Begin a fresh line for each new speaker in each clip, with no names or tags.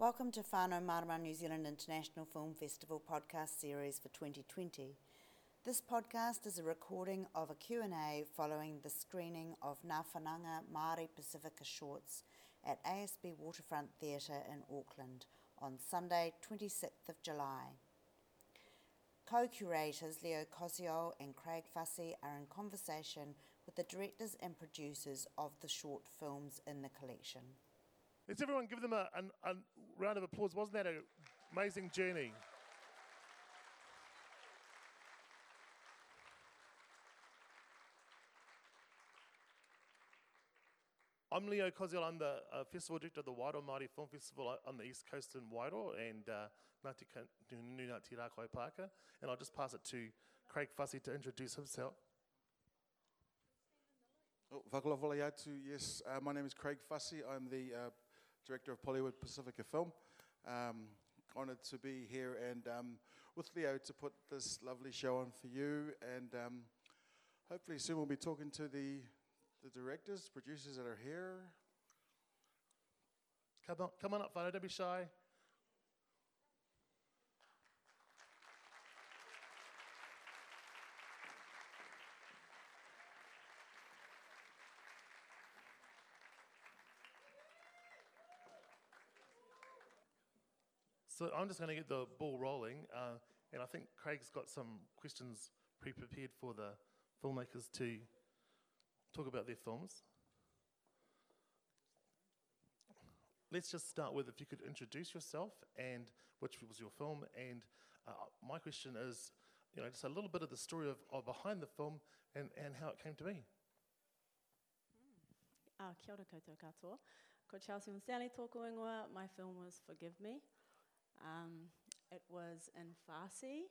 Welcome to Whānau Mārama New Zealand International Film Festival podcast series for 2020. This podcast is a recording of a Q&A following the screening of Ngā Whanaunga Māori Pacifica shorts at ASB Waterfront Theatre in Auckland on Sunday, 26th of July. Co-curators Leo Koziol and Craig Fasi are in conversation with the directors and producers of the short films in the collection.
Let's everyone give them a, a, a round of applause. Wasn't that an amazing journey? I'm Leo Koziol. I'm the uh, festival director of the Wairoa Māori Film Festival uh, on the east coast in Wairoa and uh, Ngāti Nunu Ngāti Rākoi. And I'll just pass it to Craig Fasi to introduce himself.
Oh. Yes, uh, my name is Craig Fasi. I'm the uh, director of Pollywood Pacifica Film. Um, honoured to be here and um, with Leo to put this lovely show on for you. And um, hopefully soon we'll be talking to the, the directors, producers that are here.
Come on, come on up, Whānau, don't be shy. So I'm just going to get the ball rolling, uh, and I think Craig's got some questions pre-prepared for the filmmakers to talk about their films. Let's just start with if you could introduce yourself and which was your film. And uh, my question is, you know, just a little bit of the story of, of behind the film and, and how it came to be.
Uh, kia ora koutou katoa. Ko Chelsea Sally tōku ingoa. My film was Forgive Me. Um, it was in Farsi.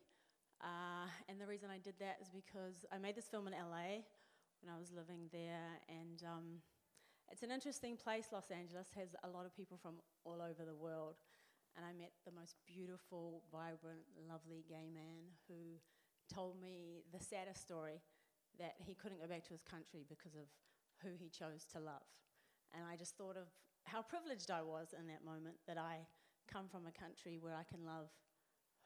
Uh, and the reason I did that is because I made this film in LA when I was living there. And um, it's an interesting place, Los Angeles, has a lot of people from all over the world. And I met the most beautiful, vibrant, lovely gay man who told me the saddest story that he couldn't go back to his country because of who he chose to love. And I just thought of how privileged I was in that moment that I come from a country where I can love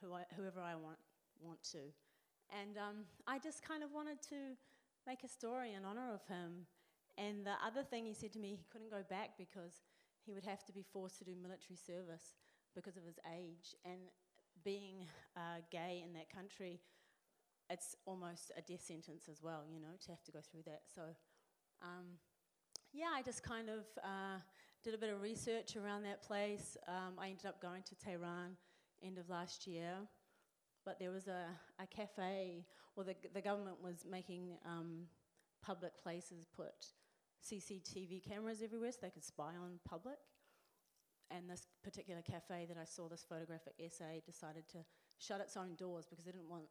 who I, whoever I want, want to. And um, I just kind of wanted to make a story in honor of him. And the other thing he said to me, he couldn't go back because he would have to be forced to do military service because of his age. And being uh, gay in that country, it's almost a death sentence as well, you know, to have to go through that. So, um, yeah, I just kind of uh, did a bit of research around that place. Um, I ended up going to Tehran end of last year, but there was a, a cafe, or the, the government was making um, public places put CCTV cameras everywhere so they could spy on public. And this particular cafe that I saw this photographic essay decided to shut its own doors because they didn't want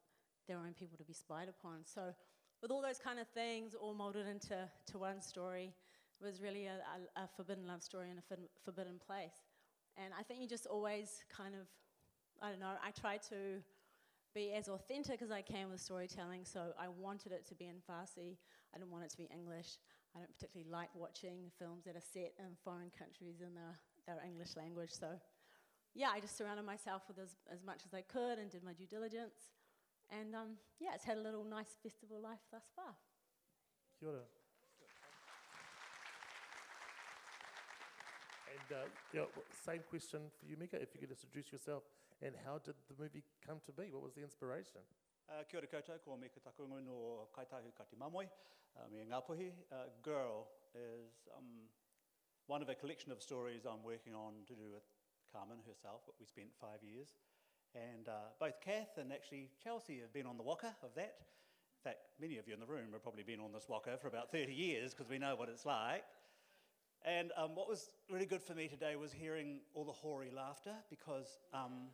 their own people to be spied upon. So, with all those kind of things all molded into to one story, was really a, a, a forbidden love story in a forbidden place. And I think you just always kind of, I don't know, I try to be as authentic as I can with storytelling. So I wanted it to be in Farsi. I didn't want it to be English. I don't particularly like watching films that are set in foreign countries in their, their English language. So yeah, I just surrounded myself with as, as much as I could and did my due diligence. And um, yeah, it's had a little nice festival life thus far.
Kia ora. And uh, yeah, same question for you, Mika, if you could just introduce yourself and how did the movie come to be? What was the inspiration?
Uh, kia ora koutou, ko Mika Takungu no Kaitahu Kāti Māmoe, uh, me Ngāpuhi. Uh, Girl is um, one of a collection of stories I'm working on to do with Carmen herself, but we spent five years. And uh, both Kath and actually Chelsea have been on the waka of that. In fact, many of you in the room have probably been on this waka for about 30 years because we know what it's like. And um, what was really good for me today was hearing all the hoary laughter because, um,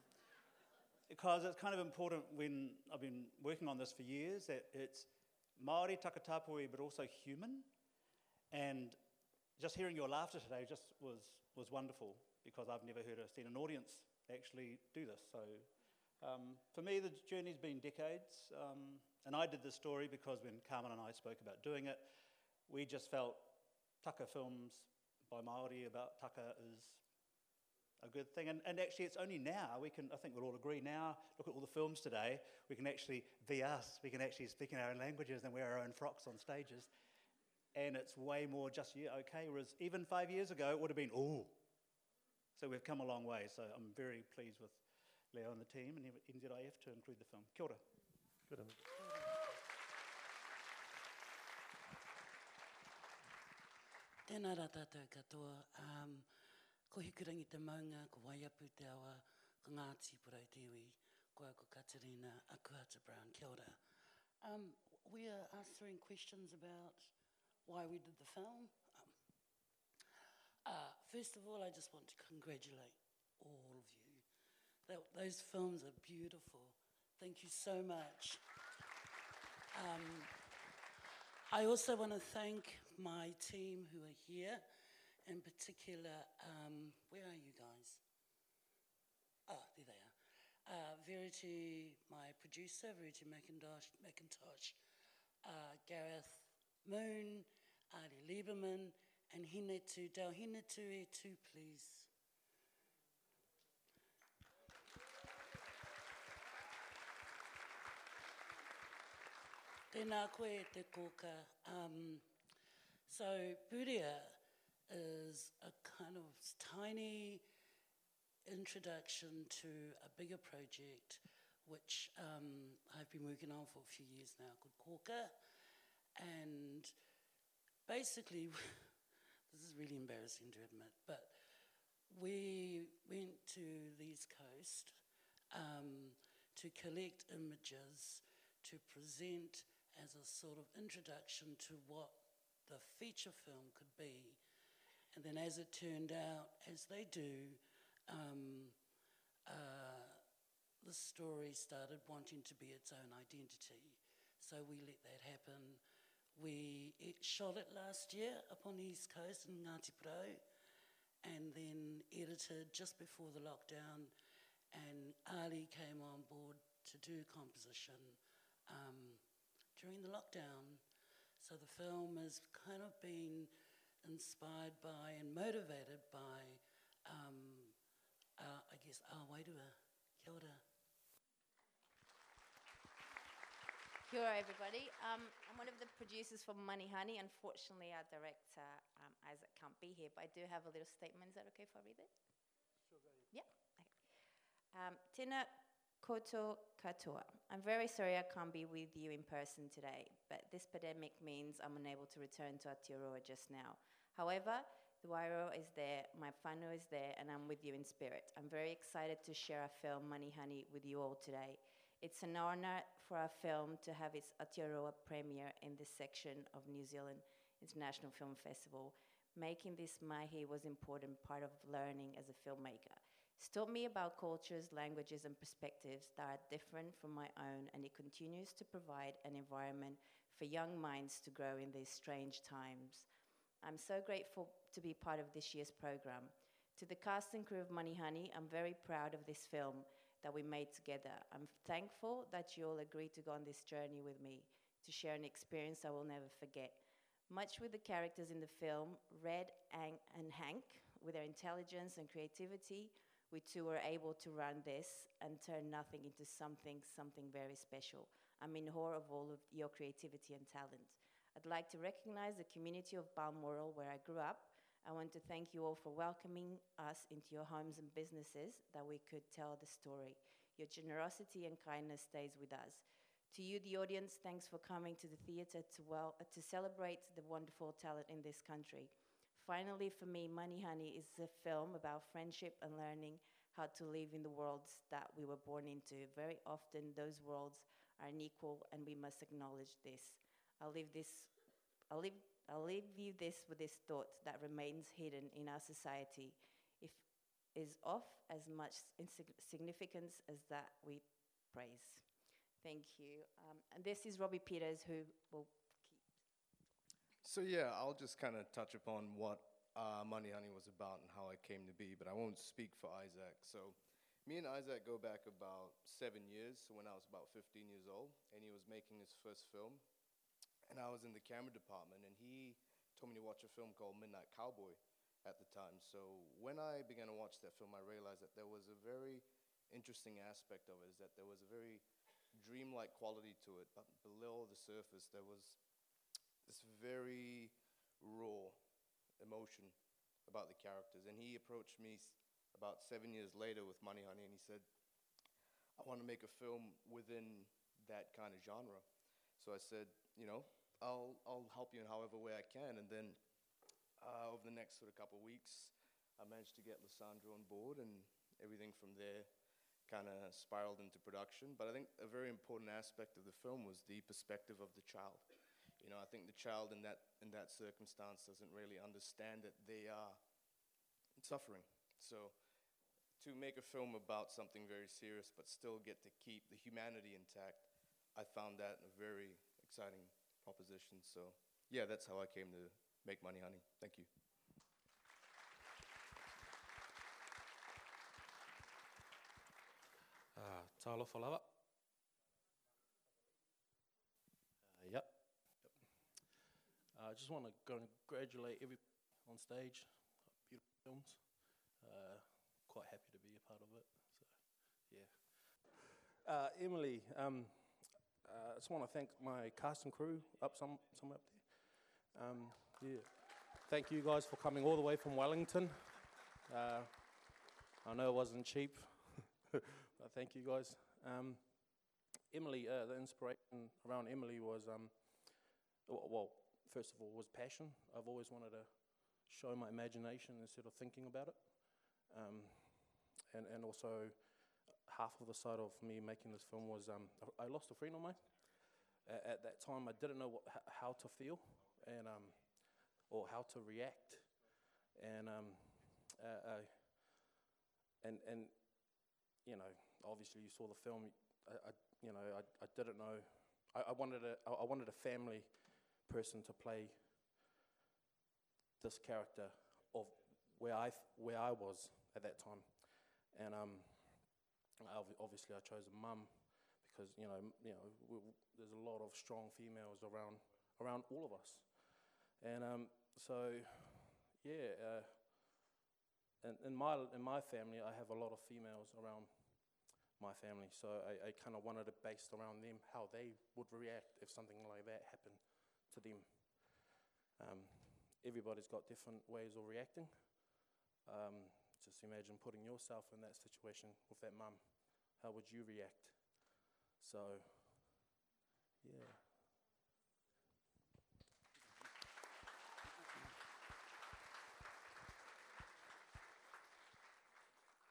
because it's kind of important when I've been working on this for years that it's Māori, takatapui, but also human. And just hearing your laughter today just was, was wonderful because I've never heard or seen an audience actually do this. So um, for me, the journey's been decades. Um, and I did this story because when Carmen and I spoke about doing it, we just felt Tucker Films by Maori about taka is a good thing. And, and actually, it's only now, we can, I think we'll all agree now, look at all the films today, we can actually be us. We can actually speak in our own languages and wear our own frocks on stages. And it's way more just, yeah, okay. Whereas even five years ago, it would have been, oh. So we've come a long way. So I'm very pleased with Leo and the team and NZIF to include the film. Kia ora.
Good.
Tēnā rā tātou katoa. Um, ko hikurangi te maunga, ko waiapu te awa, ko Ngāti Porou te iwi, ko ko Katarina Akuata Brown. Kia ora. Um, we are answering questions about why we did the film. Um, uh, first of all, I just want to congratulate all of you. That, those films are beautiful. Thank you so much. Um, I also want to thank my team who are here, in particular, um, where are you guys? Ah, there they are. Uh, Verity, my producer, Verity McIntosh, McIntosh uh, Gareth Moon, Ali Lieberman, and Hinetu, Dale Hinetu e too, please. Tēnā koe te kōka. Um, so Buria is a kind of tiny introduction to a bigger project which um, I've been working on for a few years now called Kōka. And basically, this is really embarrassing to admit, but we went to the East Coast um, to collect images to present as a sort of introduction to what the feature film could be. And then, as it turned out, as they do, um, uh, the story started wanting to be its own identity. So we let that happen. We it shot it last year up on the East Coast in Ngāti Porou, and then edited just before the lockdown. And Ali came on board to do composition. Um, during the lockdown. So the film has kind of been inspired by and motivated by, um, uh, I guess, our Awairua. Kia ora.
Kia ora, everybody. Um, I'm one of the producers for Money Honey. Unfortunately, our director, um, Isaac, can't be here, but I do have a little statement. Is that okay if I read it? Sure. Yeah. Okay. Um, tēnā Koto katoa. I'm very sorry I can't be with you in person today, but this pandemic means I'm unable to return to Aotearoa just now. However, the Wairua is there, my whānau is there, and I'm with you in spirit. I'm very excited to share our film Money Honey with you all today. It's an honour for our film to have its Aotearoa premiere in this section of New Zealand International Film Festival. Making this mahi was an important part of learning as a filmmaker. It's taught me about cultures, languages, and perspectives that are different from my own, and it continues to provide an environment for young minds to grow in these strange times. I'm so grateful to be part of this year's program. To the cast and crew of Money Honey, I'm very proud of this film that we made together. I'm thankful that you all agreed to go on this journey with me to share an experience I will never forget. Much with the characters in the film, Red and Hank, with their intelligence and creativity, we too were able to run this and turn nothing into something, something very special. I'm in awe of all of your creativity and talent. I'd like to recognize the community of Balmoral where I grew up. I want to thank you all for welcoming us into your homes and businesses that we could tell the story. Your generosity and kindness stays with us. To you, the audience, thanks for coming to the theatre to, well, uh, to celebrate the wonderful talent in this country. Finally, for me, Money Honey is a film about friendship and learning how to live in the worlds that we were born into. Very often, those worlds are unequal, and we must acknowledge this. I'll leave this. I'll leave. I'll leave you this with this thought that remains hidden in our society, if is of as much significance as that we praise. Thank you. Um, and this is Robbie Peters, who will
so yeah, I'll just kind of touch upon what uh, Money Honey was about and how it came to be, but I won't speak for Isaac. So me and Isaac go back about seven years, so when I was about 15 years old, and he was making his first film, and I was in the camera department, and he told me to watch a film called Midnight Cowboy, at the time. So when I began to watch that film, I realized that there was a very interesting aspect of it, is that there was a very dreamlike quality to it, but below the surface there was this very raw emotion about the characters. And he approached me about seven years later with Money Honey, and he said, I want to make a film within that kind of genre. So I said, you know, I'll, I'll help you in however way I can. And then uh, over the next sort of couple of weeks, I managed to get Lissandra on board, and everything from there kind of spiraled into production. But I think a very important aspect of the film was the perspective of the child. You know, I think the child in that, in that circumstance doesn't really understand that they are suffering. So to make a film about something very serious but still get to keep the humanity intact, I found that a very exciting proposition. So yeah, that's how I came to make Money Honey. Thank you.
Uh, talofa lava. Uh, I just want to congratulate every on stage. Beautiful films. Uh, quite happy to be a part of it. So, yeah. Uh, Emily, um, uh, I just want to thank my cast and crew up some, some up there. Um, yeah. Thank you guys for coming all the way from Wellington. Uh, I know it wasn't cheap. But thank you guys. Um, Emily, uh, the inspiration around Emily was, um, well, first of all, was passion. I've always wanted to show my imagination instead of thinking about it. Um, and, and also, half of the side of me making this film was um, I lost a friend of mine. A- at that time, I didn't know what, how to feel and, um, or how to react. And, um, uh, uh, and, and you know, obviously you saw the film. I, I you know, I, I didn't know. I, I wanted a, I wanted a family person to play this character of where I, where I was at that time, and um, obviously I chose a mum because you know, you know, w- w- there's a lot of strong females around around all of us, and um, so yeah. Uh, in, in my in my family, I have a lot of females around my family, so I, I kind of wanted it based around them, how they would react if something like that happened to them. Um, everybody's got different ways of reacting. Um, just imagine putting yourself in that situation with that mum. How would you react? So, yeah.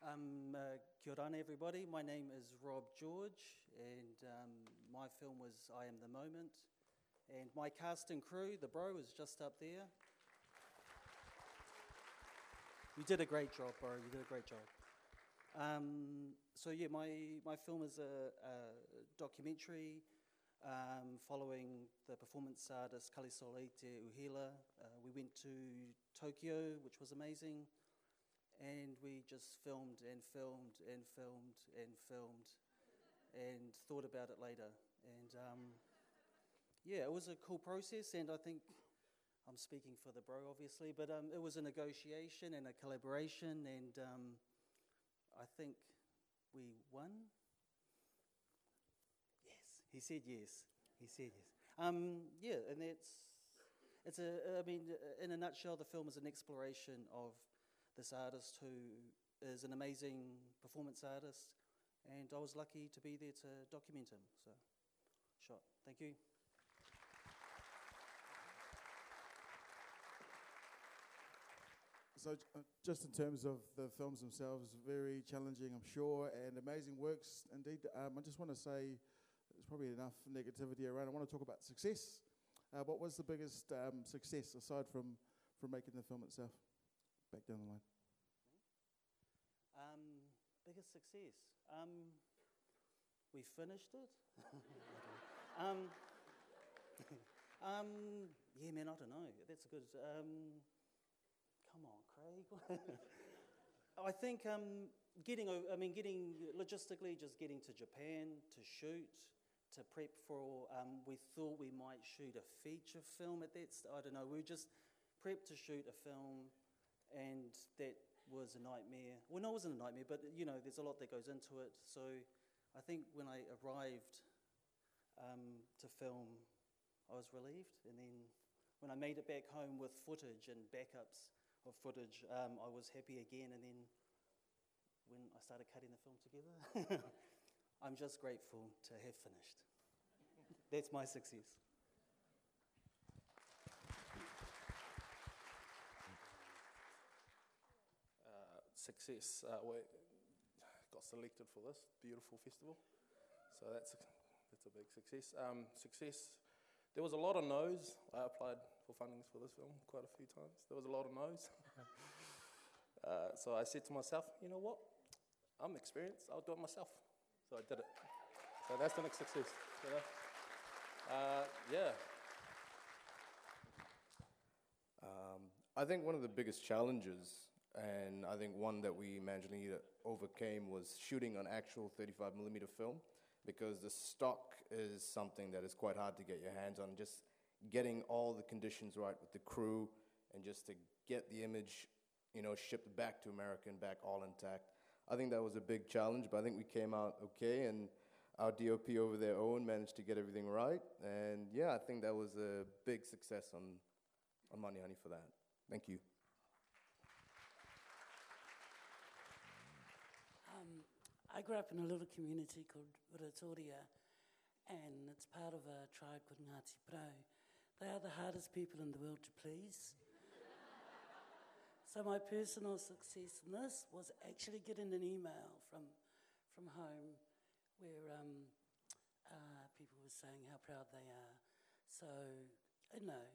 Um, uh, kia ora, everybody. My name is Rob George, and um, my film was I Am the Moment. And my cast and crew, the bro, is just up there. You did a great job, bro. You did a great job. Um, so yeah, my, my film is a, a documentary um, following the performance artist Kalisolaite Uhila. Uh, we went to Tokyo, which was amazing and we just filmed and filmed and filmed and filmed and thought about it later. And um, yeah, it was a cool process, and I think I'm speaking for the bro, obviously, but um, it was a negotiation and a collaboration, and um, I think we won. Yes, he said yes. He said yes. Um, yeah, and that's it's a. I mean, in a nutshell, the film is an exploration of this artist who is an amazing performance artist, and I was lucky to be there to document him. So, shot. Thank you.
So, uh, just in terms of the films themselves, very challenging, I'm sure, and amazing works indeed. Um, I just want to say there's probably enough negativity around. I want to talk about success. Uh, what was the biggest um, success aside from, from making the film itself? Back down the line.
Um, biggest success. Um, we finished it. um, um, yeah, man, I don't know. That's a good. Come on. I think um, getting. I mean, getting logistically, just getting to Japan to shoot, to prep for. Um, we thought we might shoot a feature film at that. St- I don't know. We just prepped to shoot a film and that was a nightmare. Well, no, it wasn't a nightmare, but you know, there's a lot that goes into it. So I think when I arrived um, to film, I was relieved, and then when I made it back home with footage and backups of footage, um, I was happy again, and then when I started cutting the film together, I'm just grateful to have finished. That's my success.
Uh, success. Uh, we got selected for this beautiful festival, so that's a, that's a big success. Um, success. There was a lot of no's. I applied for fundings for this film quite a few times. There was a lot of no's. uh, so I said to myself, you know what? I'm experienced. I'll do it myself. So I did it. So that's the next success. You know? uh, yeah.
Um, I think one of the biggest challenges, and I think one that we to overcame, was shooting on actual 35 millimeter film because the stock is something that is quite hard to get your hands on. Just getting all the conditions right with the crew and just to get the image, you know, shipped back to America and back all intact. I think that was a big challenge, but I think we came out okay, and our DOP over there, Owen, managed to get everything right. And yeah, I think that was a big success on, on Money Honey for that. Thank you.
Um, I grew up in a little community called Ruatōria, and it's part of a tribe called Ngāti Porou. They are the hardest people in the world to please. so my personal success in this was actually getting an email from, from home where um, uh, people were saying how proud they are. So, you know,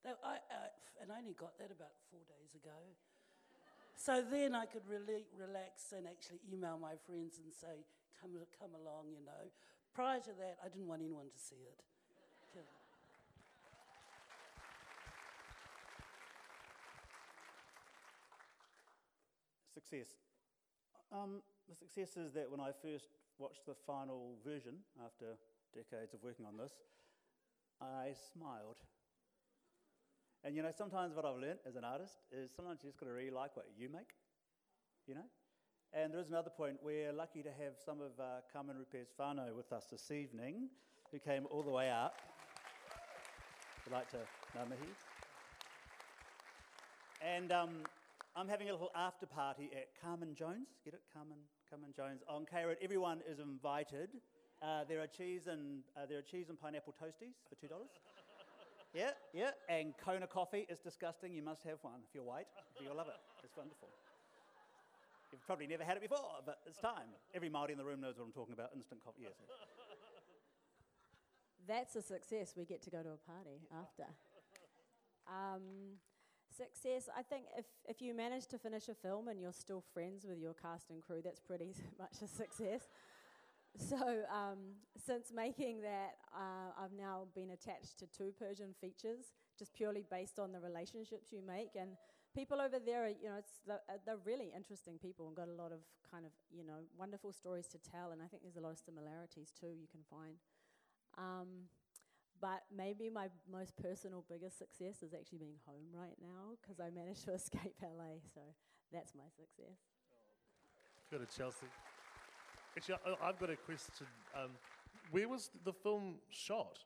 they, I, I, and I only got that about four days ago. So then I could really relax and actually email my friends and say, come, come along, you know. Prior to that, I didn't want anyone to see it.
Success. Um, the success is that when I first watched the final version after decades of working on this, I smiled. And you know, sometimes what I've learned as an artist is sometimes you just got to really like what you make, you know? And there is another point. We're lucky to have some of uh, Carmen Rupe's Fano with us this evening, who came all the way up. We'd like to namahi. And um, I'm having a little after party at Carmen Jones. Get it, Carmen, Carmen Jones on K-Road. Everyone is invited. Uh, there are cheese and uh, there are cheese and pineapple toasties for two dollars. yeah, yeah. And Kona coffee is disgusting. You must have one if you're white. You'll love it. It's wonderful. You've probably never had it before, but it's time. Every Māori in the room knows what I'm talking about. Instant coffee. Yes.
That's a success. We get to go to a party after. Um, success, I think if, if you manage to finish a film and you're still friends with your cast and crew, that's pretty much a success. So, um, since making that, uh, I've now been attached to two Persian features, just purely based on the relationships you make. And people over there, are, you know, it's the, uh, they're really interesting people and got a lot of kind of, you know, wonderful stories to tell. And I think there's a lot of similarities too you can find. Um, but maybe my most personal, biggest success is actually being home right now because I managed to escape LA. So that's my success.
Go to Chelsea. Actually, I, I've got a question. Um, where was the film shot?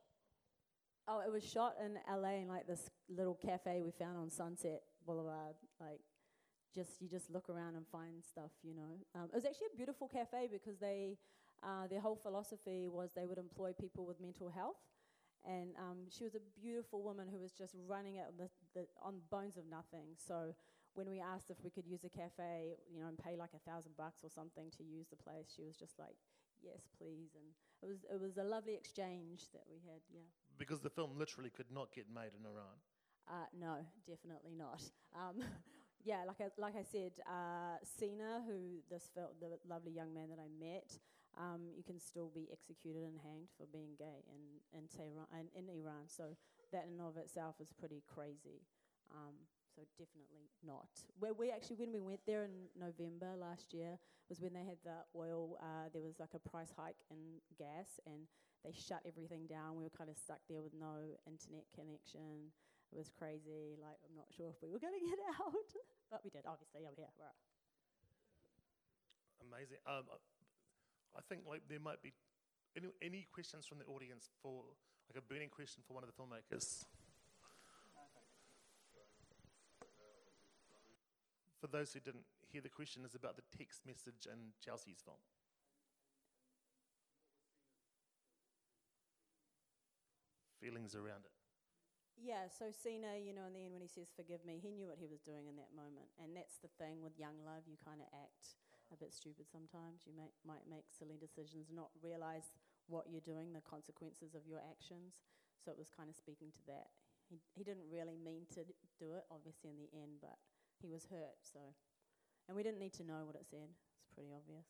Oh, it was shot in LA in like this little cafe we found on Sunset Boulevard. Like, just you just look around and find stuff, you know. Um, it was actually a beautiful cafe because they, uh, their whole philosophy was they would employ people with mental health, and um, she was a beautiful woman who was just running it on, the, the, on bones of nothing. So when we asked if we could use a cafe, you know, and pay like a thousand bucks or something to use the place, she was just like, "Yes, please." And it was it was a lovely exchange that we had. Yeah.
Because the film literally could not get made in Iran.
Uh, no, definitely not. Um, yeah, like I, like I said, uh, Sina, who this felt the lovely young man that I met, um, you can still be executed and hanged for being gay in in Tehran, in, in Iran. So that in of itself is pretty crazy. Um, so definitely not. Where we actually, when we went there in November last year, was when they had the oil. Uh, there was like a price hike in gas, and they shut everything down. We were kind of stuck there with no internet connection. It it was crazy. Like, I'm not sure if we were going to get out, but we did. Obviously, I'm here. Right.
Amazing. Um, I- think like there might be any, any questions from the audience for like a burning question for one of the filmmakers. For those who didn't hear the question, is about the text message in Chelsea's film. Feelings around it.
Yeah, so Sina, you know, in the end when he says forgive me, he knew what he was doing in that moment. And that's the thing with young love, you kind of act a bit stupid sometimes. You make, might make silly decisions, not realize what you're doing, the consequences of your actions. So it was kind of speaking to that. He, he didn't really mean to do it, obviously, in the end, but he was hurt, so. And we didn't need to know what it said, it's pretty obvious.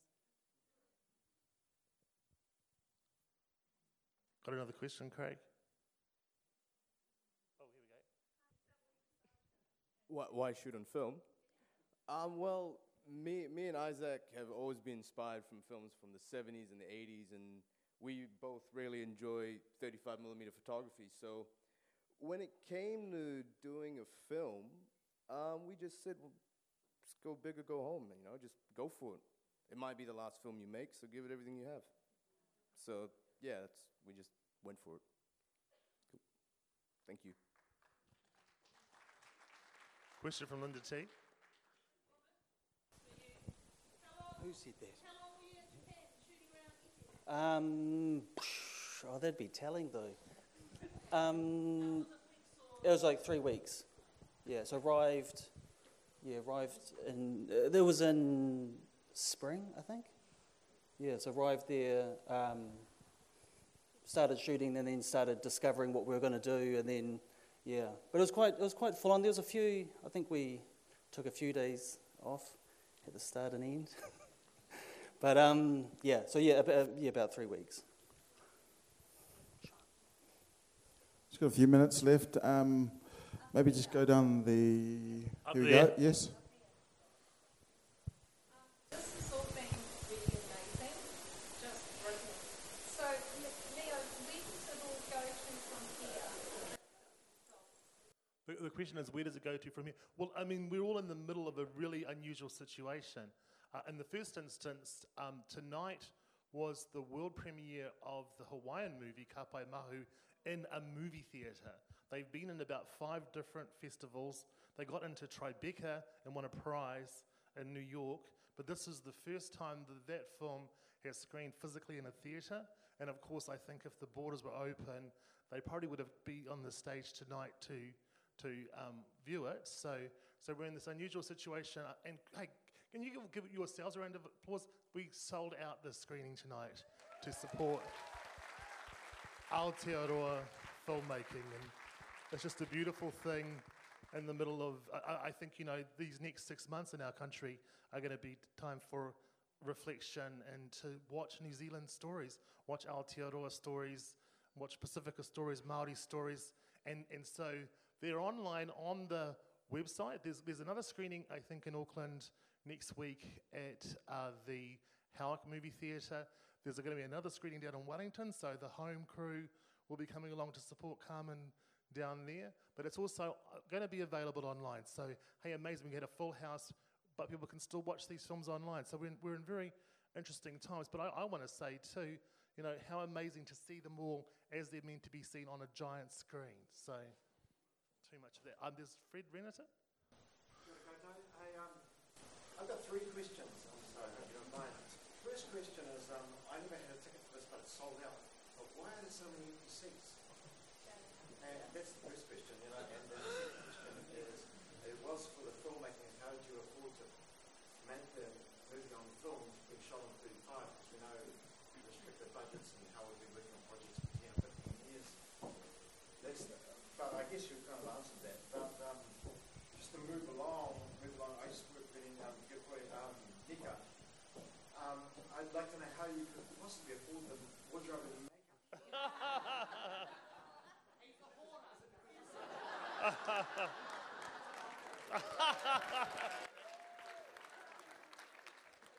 Got another question, Craig? Oh, here we go.
Why, why shoot on film? Um, well, me, me and Isaac have always been inspired from films from the 70s and the 80s, and we both really enjoy 35 millimeter photography. So when it came to doing a film, um, we just said, well, just go big or go home, you know, just go for it. It might be the last film you make, so give it everything you have. So yeah, that's, we just went for it. Cool. Thank you.
Question from Linda T.
Who said that? Um, oh, that'd be telling though. Um, it was like three weeks. Yeah, so arrived. Yeah, arrived in. Uh, there was in spring, I think. Yeah, so arrived there. Um, started shooting, and then started discovering what we were going to do, and then yeah. But it was quite. It was quite full on. There was a few. I think we took a few days off at the start and end. But um, yeah, so yeah, about, yeah, about three weeks.
Just got a few minutes left. Um, maybe just go down the.
Up
here we
there.
go. Yes.
This has all been really amazing, just brilliant. So, Leo, where does it all go to from here?
The, the question is, where does it go to from here? Well, I mean, we're all in the middle of a really unusual situation. Uh, in the first instance, um, tonight was the world premiere of the Hawaiian movie Kapaemahu in a movie theatre. They've been in about five different festivals. They got into Tribeca and won a prize in New York, but this is the first time that that film has screened physically in a theatre. And of course, I think if the borders were open, they probably would have been on the stage tonight to to um, view it. So, so we're in this unusual situation. Uh, And hey, can you give, give yourselves a round of applause? We sold out the screening tonight to support Aotearoa filmmaking, and it's just a beautiful thing in the middle of. I, I- think you know these next six months in our country are going to be time for reflection and to watch New Zealand stories, watch Aotearoa stories, watch Pacifica stories, Maori stories, and and so they're online on the website. There's there's another screening I think in Auckland next week at uh, the Howick Movie Theatre. There's going to be another screening down in Wellington, so the home crew will be coming along to support Carmen down there. But it's also going to be available online. So, hey, amazing, we had a full house, but people can still watch these films online. So, we're in, we're in very interesting times. But I, I want to say, too, you know, how amazing to see them all as they're meant to be seen on a giant screen. So, too much of that. Um, there's Fred Renata.
Hey, um, I've got three questions. I'm sorry, I hope you don't mind. First question is, um, I never had a ticket for this, but it's sold out. But why are there so many empty seats? And that's the first question, you know. And the second question is, it was for the filmmaking. How did you afford to make the movie on film being shot on 35? Because we know restricted budgets and how we've been working on projects for 10 or 15 years. That's the, but I guess you kind of answered that. But um, just to move along, move along, I used to work in um, Gipwe, um, Nika. Um, I'd like to know how you could possibly afford the wardrobe and makeup.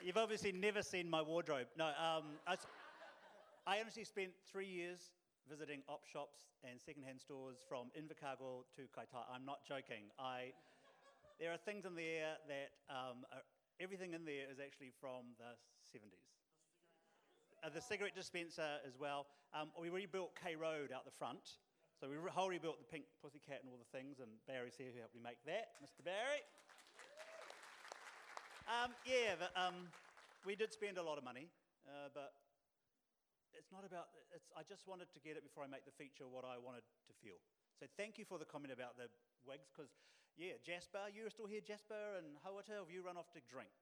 You've obviously never seen my wardrobe. No, um, I, I honestly spent three years visiting op shops and secondhand stores from Invercargill to Kaitaia. I'm not joking. I, there are things in there that um, are, everything in there is actually from the 70s. Uh, the cigarette dispenser as well. Um, we rebuilt K Road out the front. So we whole rebuilt the pink pussycat and all the things, and Barry's here who helped me make that, Mr. Barry. Um, yeah, but, um, we did spend a lot of money, uh, but it's not about, it's, I just wanted to get it before I make the feature what I wanted to feel. So thank you for the comment about the wigs, because, yeah, Jasper, you're still here, Jasper, and Hawata, have you run off to drink?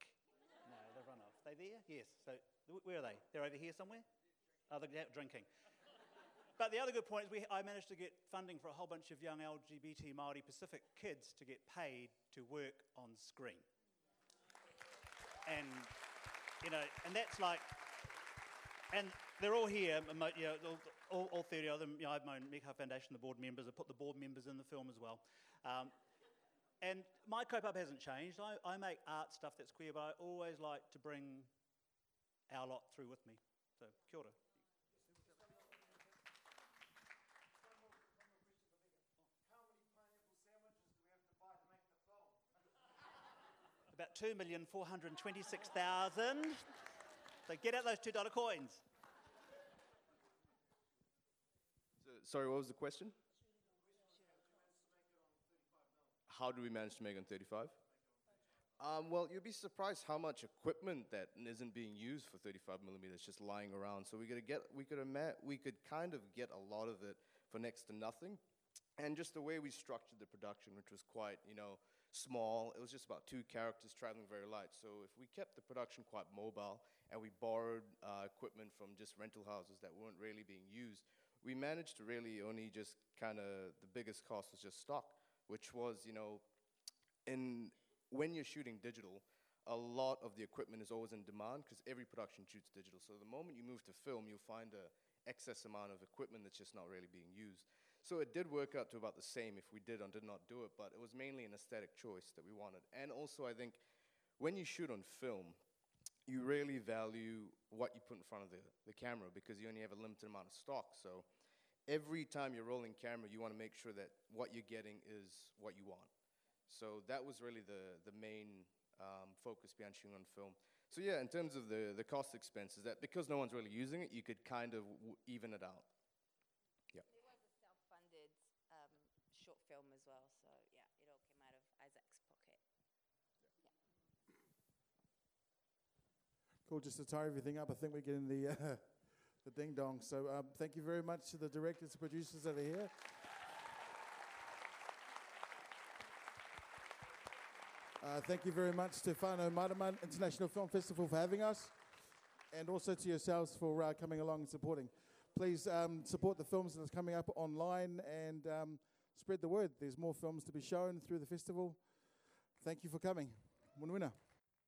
No, they've run off. They there? Yes. So where are they? They're over here somewhere? Are they're out drinking. But the other good point is we, I managed to get funding for a whole bunch of young LGBT Māori Pacific kids to get paid to work on screen. And, you know, and that's like, and they're all here, you know, all, all, all 30 of them. You know, I've known Mika Foundation, the board members. I put the board members in the film as well. Um, and my cope up hasn't changed. I, I make art stuff that's queer, but I always like to bring our lot through with me. So, kia ora. About 2,426,000. So get out those $2 coins.
So, sorry, what was the question? How do we manage to make on 35? Um, well, you'd be surprised how much equipment that isn't being used for 35 millimeters just lying around. So we could get, we could ima- we could kind of get a lot of it for next to nothing, and just the way we structured the production, which was quite, you know, small. It was just about two characters traveling very light. So if we kept the production quite mobile and we borrowed uh, equipment from just rental houses that weren't really being used, we managed to really only just kind of the biggest cost was just stock, which was, you know, in when you're shooting digital, a lot of the equipment is always in demand because every production shoots digital. So the moment you move to film, you'll find a excess amount of equipment that's just not really being used. So it did work out to about the same if we did or did not do it, but it was mainly an aesthetic choice that we wanted. And also, I think when you shoot on film, you really value what you put in front of the, the camera because you only have a limited amount of stock. So every time you're rolling camera, you want to make sure that what you're getting is what you want. So that was really the, the main um, focus behind shooting on film. So yeah, in terms of the, the cost expenses, that because no one's really using it, you could kind of w- even it out. Yeah.
There was a self-funded um, short film as well, so yeah, it all came out of Isaac's pocket.
Cool, just to tie everything up, I think we're getting the, uh, the ding dong. So um, thank you very much to the directors and producers that are here. Uh, thank you very much to Whānau Maraman International Film Festival for having us, and also to yourselves for uh, coming along and supporting. Please um, support the films that's coming up online and um, spread the word. There's more films to be shown through the festival. Thank you for coming. Munwina.